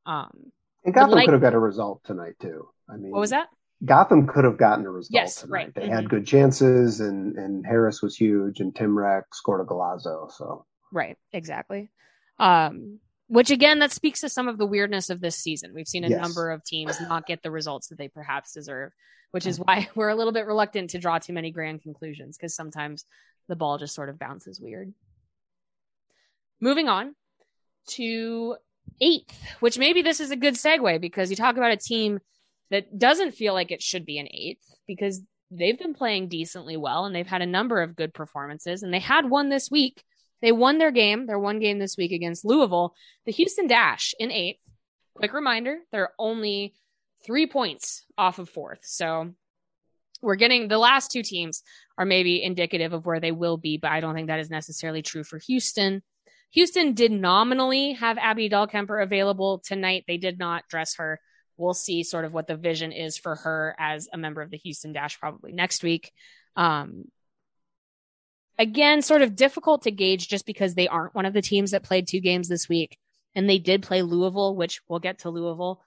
Um, and Gotham like, could have got a result tonight too. I mean, what was that? Gotham could have gotten a result. Yes, tonight. right. They mm-hmm. had good chances, and and Harris was huge, and Timrak scored a golazo. So right, exactly. Um, which again, that speaks to some of the weirdness of this season. We've seen a yes. number of teams not get the results that they perhaps deserve, which is why we're a little bit reluctant to draw too many grand conclusions because sometimes the ball just sort of bounces weird. Moving on to eighth, which maybe this is a good segue because you talk about a team that doesn't feel like it should be an eighth because they've been playing decently well and they've had a number of good performances and they had one this week they won their game, their one game this week against Louisville. The Houston Dash in eighth. Quick reminder, they're only three points off of fourth. So we're getting the last two teams are maybe indicative of where they will be, but I don't think that is necessarily true for Houston. Houston did nominally have Abby Dahlkemper available tonight. They did not dress her. We'll see sort of what the vision is for her as a member of the Houston Dash probably next week. Um, again, sort of difficult to gauge just because they aren't one of the teams that played two games this week. And they did play Louisville, which we'll get to Louisville.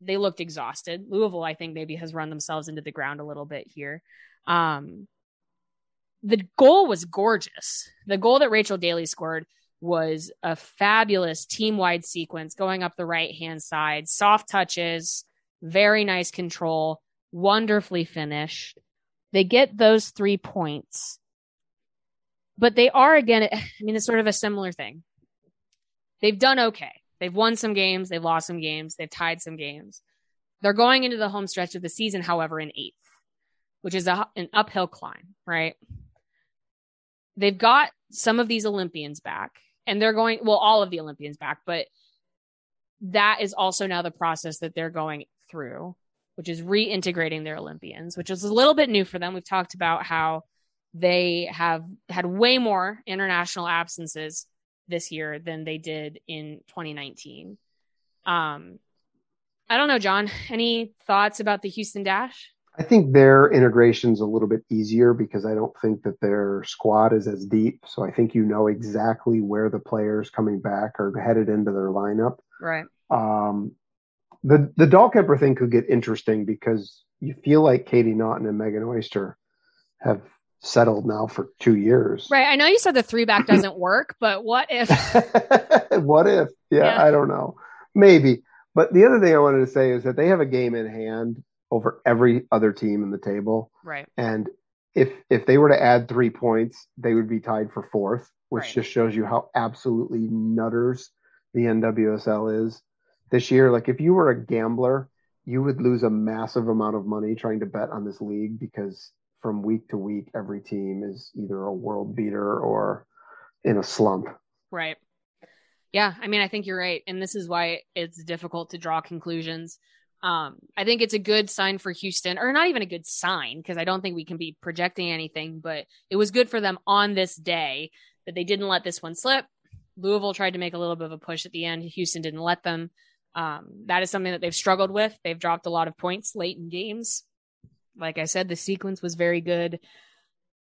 They looked exhausted. Louisville, I think, maybe has run themselves into the ground a little bit here. Um, the goal was gorgeous. The goal that Rachel Daly scored was a fabulous team wide sequence going up the right hand side, soft touches, very nice control, wonderfully finished. They get those three points, but they are again, I mean, it's sort of a similar thing. They've done okay. They've won some games, they've lost some games, they've tied some games. They're going into the home stretch of the season, however, in eighth, which is a, an uphill climb, right? They've got some of these Olympians back, and they're going, well, all of the Olympians back, but that is also now the process that they're going through, which is reintegrating their Olympians, which is a little bit new for them. We've talked about how they have had way more international absences this year than they did in 2019. Um, I don't know, John. Any thoughts about the Houston Dash? I think their integration is a little bit easier because I don't think that their squad is as deep. So I think you know exactly where the players coming back are headed into their lineup. Right. Um, the the Dahlkemper thing could get interesting because you feel like Katie Naughton and Megan Oyster have settled now for two years. Right. I know you said the three back doesn't work, but what if? what if? Yeah, yeah, I don't know. Maybe. But the other thing I wanted to say is that they have a game in hand over every other team in the table. Right. And if if they were to add three points, they would be tied for fourth, which Right. just shows you how absolutely nutters the NWSL is this year. Like if you were a gambler, you would lose a massive amount of money trying to bet on this league because from week to week, every team is either a world beater or in a slump. Right. Yeah, I mean, I think you're right, and this is why it's difficult to draw conclusions. Um, I think it's a good sign for Houston, or not even a good sign, because I don't think we can be projecting anything. But it was good for them on this day that they didn't let this one slip. Louisville tried to make a little bit of a push at the end. Houston didn't let them. Um, that is something that they've struggled with. They've dropped a lot of points late in games. Like I said, the sequence was very good.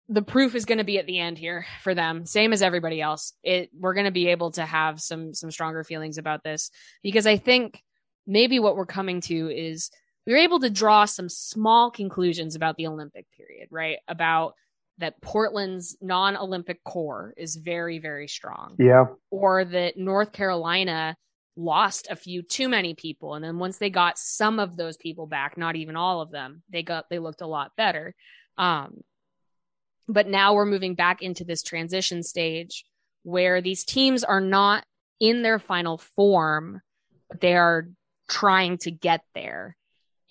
The proof is going to be at the end here for them. Same as everybody else. It we're going to be able to have some some stronger feelings about this. Because i think maybe what we're coming to is we were able to draw some small conclusions about the olympic period right? About that portland's non-olympic core is very very strong. Yeah. or that north carolina lost a few too many people and then once they got some of those people back not even all of them they got they looked a lot better um but now we're moving back into this transition stage where these teams are not in their final form, but they are trying to get there.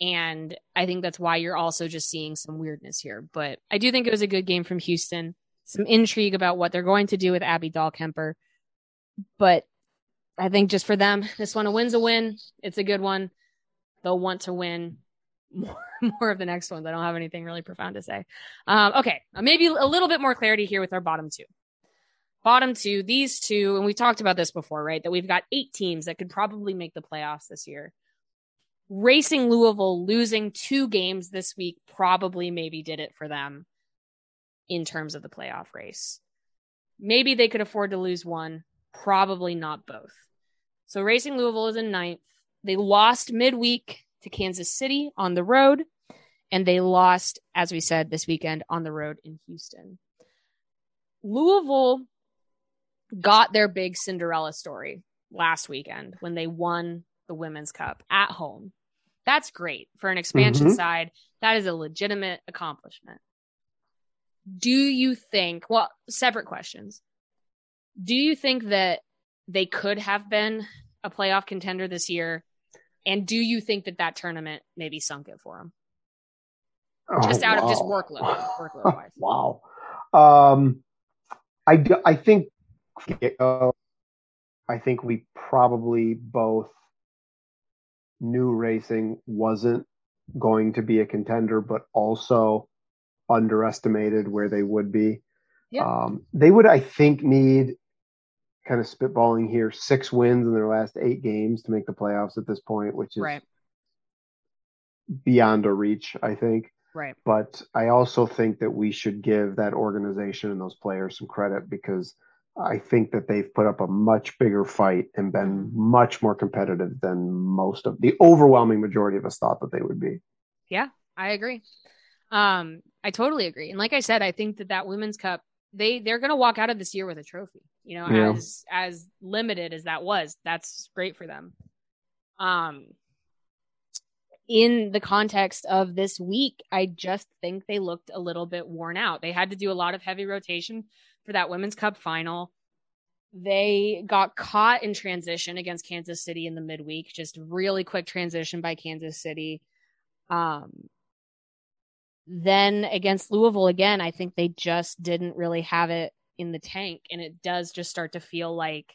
And I think that's why you're also just seeing some weirdness here. But I do think it was a good game from Houston. Some intrigue about what they're going to do with Abby Dahlkemper. But I think just for them, this one a win's a win. It's a good one. They'll want to win more, more of the next ones. I don't have anything really profound to say. Um, okay, maybe a little bit more clarity here with our bottom two. Bottom two, these two, and we talked about this before, right? That we've got eight teams that could probably make the playoffs this year. Racing Louisville losing two games this week probably maybe did it for them in terms of the playoff race. Maybe they could afford to lose one, probably not both. So Racing Louisville is in ninth. They lost midweek to Kansas City on the road, and they lost, as we said, this weekend on the road in Houston. Louisville got their big Cinderella story last weekend when they won the Women's Cup at home. That's great for an expansion Mhm. side. That is a legitimate accomplishment. Do you think, well, separate questions. Do you think that they could have been a playoff contender this year? And do you think that that tournament maybe sunk it for them? Just out of just workload, workload wise. wow. Um, I, I think I think we probably both knew racing wasn't going to be a contender, but also underestimated where they would be. Yeah. Um, they would, I think, need kind of spitballing here six wins in their last eight games to make the playoffs at this point, which is Right, beyond a reach, I think. right. But I also think that we should give that organization and those players some credit because I think that they've put up a much bigger fight and been much more competitive than most of the overwhelming majority of us thought that they would be. Yeah, I agree. Um, I totally agree. And like I said, I think that that women's cup, they they're going to walk out of this year with a trophy. You know, Yeah. as as limited as that was, that's great for them. Um, in the context of this week, I just think they looked a little bit worn out. They had to do a lot of heavy rotation for that Women's Cup final. They got caught in transition against Kansas City in the midweek, just really quick transition by Kansas City. Um, then against Louisville again, I think they just didn't really have it in the tank. And it does just start to feel like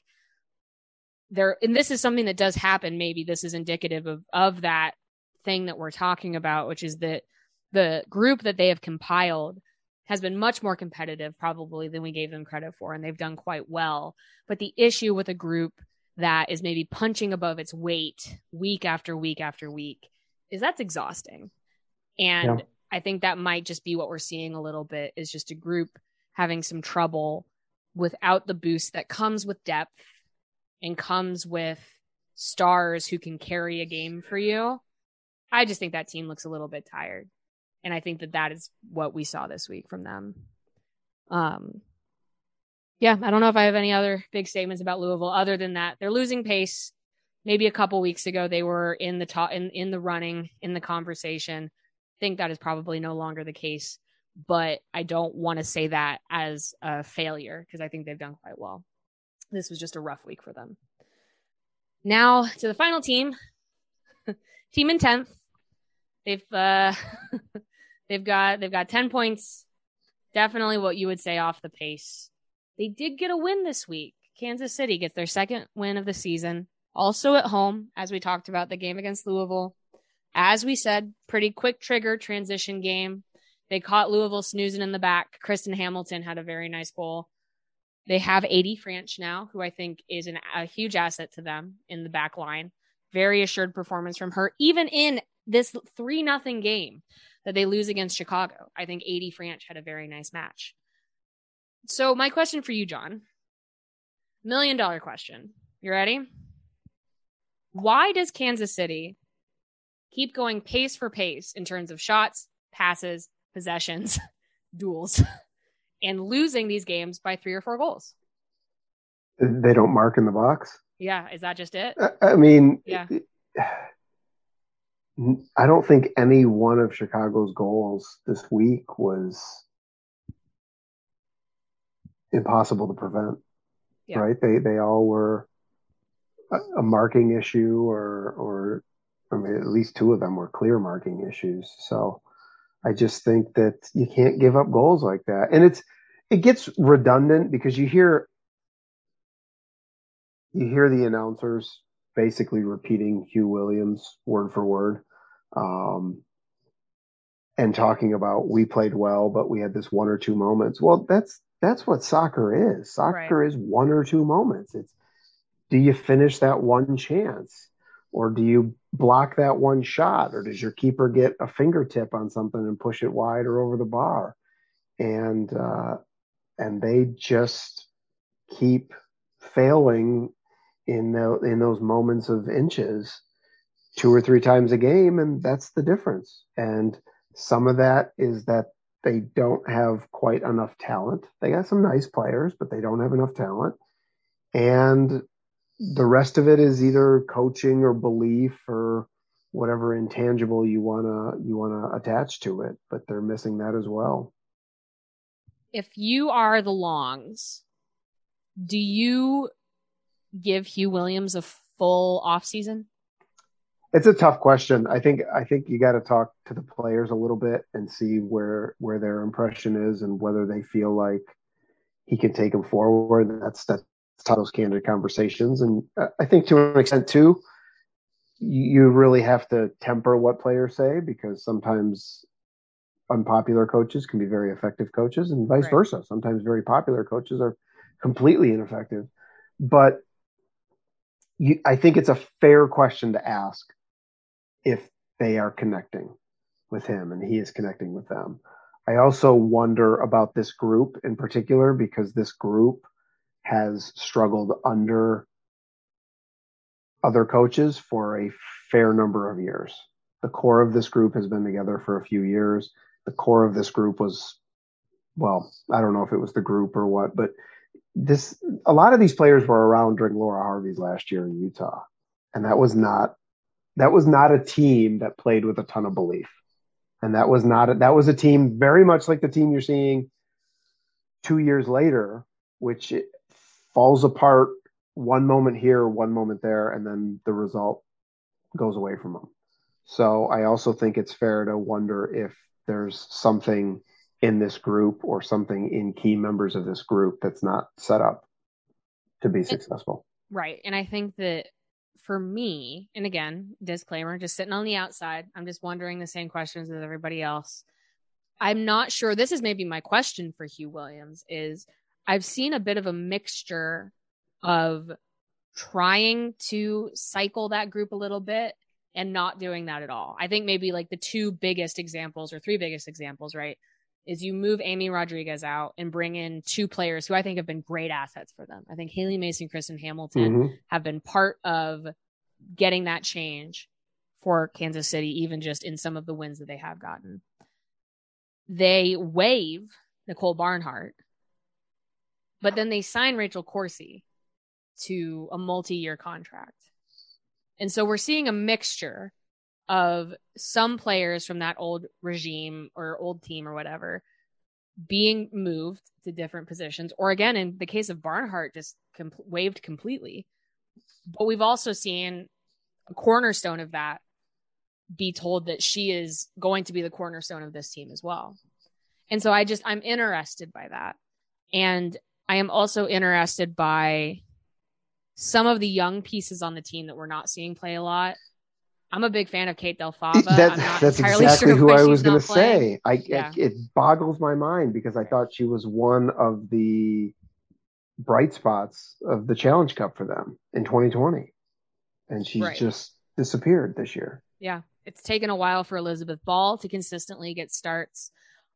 there, and this is something that does happen. Maybe this is indicative of, of that thing that we're talking about, which is that the group that they have compiled has been much more competitive probably than we gave them credit for and they've done quite well but the issue with a group that is maybe punching above its weight week after week after week is that's exhausting and yeah. i think that might just be what we're seeing a little bit is just a group having some trouble without the boost that comes with depth and comes with stars who can carry a game for you i just think that team looks a little bit tired and I think that that is what we saw this week from them. Um, yeah, I don't know if I have any other big statements about Louisville other than that they're losing pace. Maybe a couple weeks ago they were in the top in, in the running in the conversation. I think that is probably no longer the case, but I don't want to say that as a failure because I think they've done quite well. This was just a rough week for them. Now to the final team, team in tenth. They've uh, They've got they've got 10 points. Definitely what you would say off the pace. They did get a win this week. Kansas City gets their second win of the season. Also at home, as we talked about the game against Louisville. As we said, pretty quick trigger transition game. They caught Louisville snoozing in the back. Kristen Hamilton had a very nice goal. They have Aidy Franch now, who I think is an, a huge asset to them in the back line. Very assured performance from her, even in this 3 nothing game that they lose against Chicago. I think Aidy Franch had a very nice match. So, my question for you, John million dollar question. You ready? Why does Kansas City keep going pace for pace in terms of shots, passes, possessions, duels, and losing these games by three or four goals? They don't mark in the box. Yeah, is that just it? I mean, yeah. I don't think any one of Chicago's goals this week was impossible to prevent. Yeah. Right? They they all were a, a, marking issue, or or I mean, at least two of them were clear marking issues. So I just think that you can't give up goals like that, and it's it gets redundant because you hear you hear the announcers basically repeating Huw Williams word for word. Um, and talking about we played well, but we had this one or two moments. Well, that's that's what soccer is. Soccer right. is one or two moments. It's do you finish that one chance, or do you block that one shot, or does your keeper get a fingertip on something and push it wide or over the bar? And uh, and they just keep failing in the, in those moments of inches two or three times a game and that's the difference. And some of that is that they don't have quite enough talent. They got some nice players but they don't have enough talent. And the rest of it is either coaching or belief or whatever intangible you want to you want to attach to it but they're missing that as well if you are the longs do you give Huw Williams a full off season? It's a tough question. I think I think you got to talk to the players a little bit and see where where their impression is and whether they feel like he can take them forward. That's that's those candid conversations. And I think to an extent too, you really have to temper what players say because sometimes unpopular coaches can be very effective coaches and vice right. versa. Sometimes very popular coaches are completely ineffective. But you, I think it's a fair question to ask if they are connecting with him and he is connecting with them. I also wonder about this group in particular because this group has struggled under other coaches for a fair number of years. The core of this group has been together for a few years. The core of this group was, well, I don't know if it was the group or what, but this a lot of these players were around during Laura Harvey's last year in Utah, and that was not that was not a team that played with a ton of belief. And that was not a, that was a team very much like the team you're seeing two years later, which falls apart one moment here, one moment there, and then the result goes away from them. So I also think it's fair to wonder if there's something in this group or something in key members of this group that's not set up to be successful. Right. And I think that for me, and again, disclaimer, just sitting on the outside, I'm just wondering the same questions as everybody else. I'm not sure. This is maybe my question for Huw Williams is I've seen a bit of a mixture of trying to cycle that group a little bit and not doing that at all. I think maybe like the two biggest examples or three biggest examples, right? Is you move Amy Rodriguez out and bring in two players who I think have been great assets for them. I think Haley Mason, Kristen Hamilton mm-hmm. have been part of getting that change for Kansas City, even just in some of the wins that they have gotten. They waive Nicole Barnhart, but then they sign Rachel Corsie to a multi year contract. And so we're seeing a mixture of some players from that old regime or old team or whatever being moved to different positions, or again, in the case of Barnhart, just com- waived completely. But we've also seen a cornerstone of that be told that she is going to be the cornerstone of this team as well. And so I just, I'm interested by that. And I am also interested by some of the young pieces on the team that we're not seeing play a lot. I'm a big fan of Kate Del Fava. That, that's exactly sure who I was going to say. I yeah. it, it, boggles my mind because I thought she was one of the bright spots of the Challenge Cup for them in 2020, and she's right. just disappeared this year. Yeah, it's taken a while for Elizabeth Ball to consistently get starts.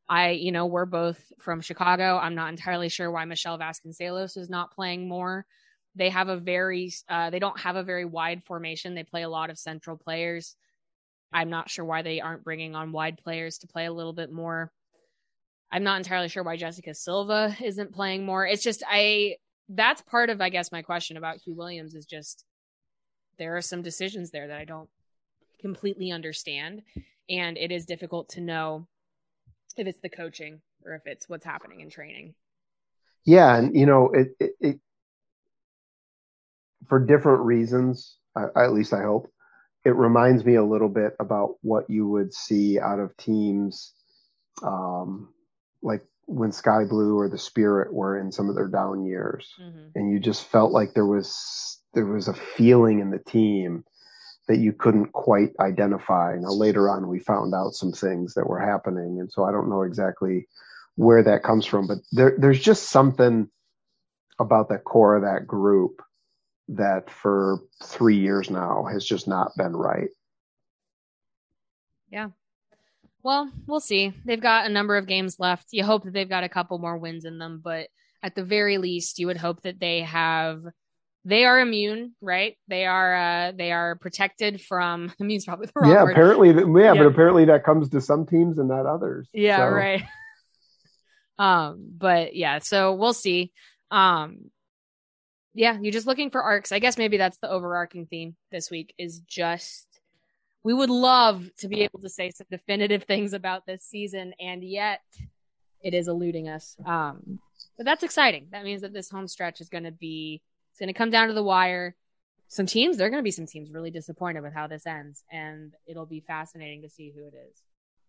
I, you know, we're both from Chicago. I'm not entirely sure why Michele Vasconcelos is not playing more. They have a very, uh, they don't have a very wide formation. They play a lot of central players. I'm not sure why they aren't bringing on wide players to play a little bit more. I'm not entirely sure why Jessica Silva isn't playing more. It's just, I, that's part of, I guess, my question about Huw Williams is just there are some decisions there that I don't completely understand. And it is difficult to know if it's the coaching or if it's what's happening in training. Yeah, and you know, it, it, it for different reasons. I, at least I hope it reminds me a little bit about what you would see out of teams, um, like when Sky Blue or the Spirit were in some of their down years, mm-hmm. and you just felt like there was there was a feeling in the team that you couldn't quite identify. Now later on, we found out some things that were happening, and so I don't know exactly where that comes from, but there, there's just something about the core of that group that for three years now has just not been right. Yeah. Well, we'll see. They've got a number of games left. You hope that they've got a couple more wins in them, but at the very least, you would hope that they have they are immune, right? They are uh, they are protected from immune's probably the wrong yeah, word. apparently, yeah, yeah, but apparently that comes to some teams and not others. Yeah, so. right. um, but yeah, so we'll see. Um, yeah, you're just looking for arcs. I guess maybe that's the overarching theme this week is just we would love to be able to say some definitive things about this season, and yet it is eluding us. Um, but that's exciting. That means that this home stretch is going to be it's going to come down to the wire. Some teams, there are going to be some teams really disappointed with how this ends, and it'll be fascinating to see who it is.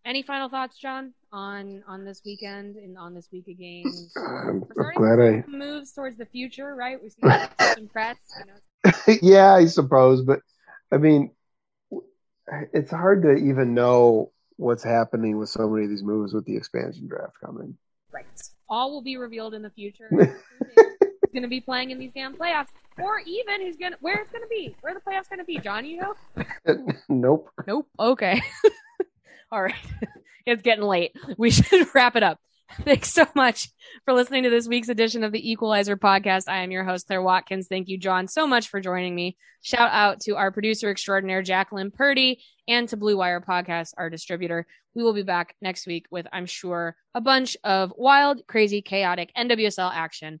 Any final thoughts, John, on on this weekend and on this week of games? I'm, I'm glad I moves towards the future, right? We see some press. You know? yeah, I suppose, but I mean, it's hard to even know what's happening with so many of these moves with the expansion draft coming. Right. All will be revealed in the future. going to be playing in these damn playoffs, or even who's going to where it's going to be, where the playoffs going to be. John, you know? nope. Nope. Okay. All right. it's getting late. We should wrap it up. Thanks so much for listening to this week's edition of the Equalizer podcast. I am your host, Claire Watkins. Thank you, John, so much for joining me. Shout out to our producer extraordinaire, Jacqueline Purdy, and to Blue Wire Podcast, our distributor. We will be back next week with, I'm sure, a bunch of wild, crazy, chaotic NWSL action.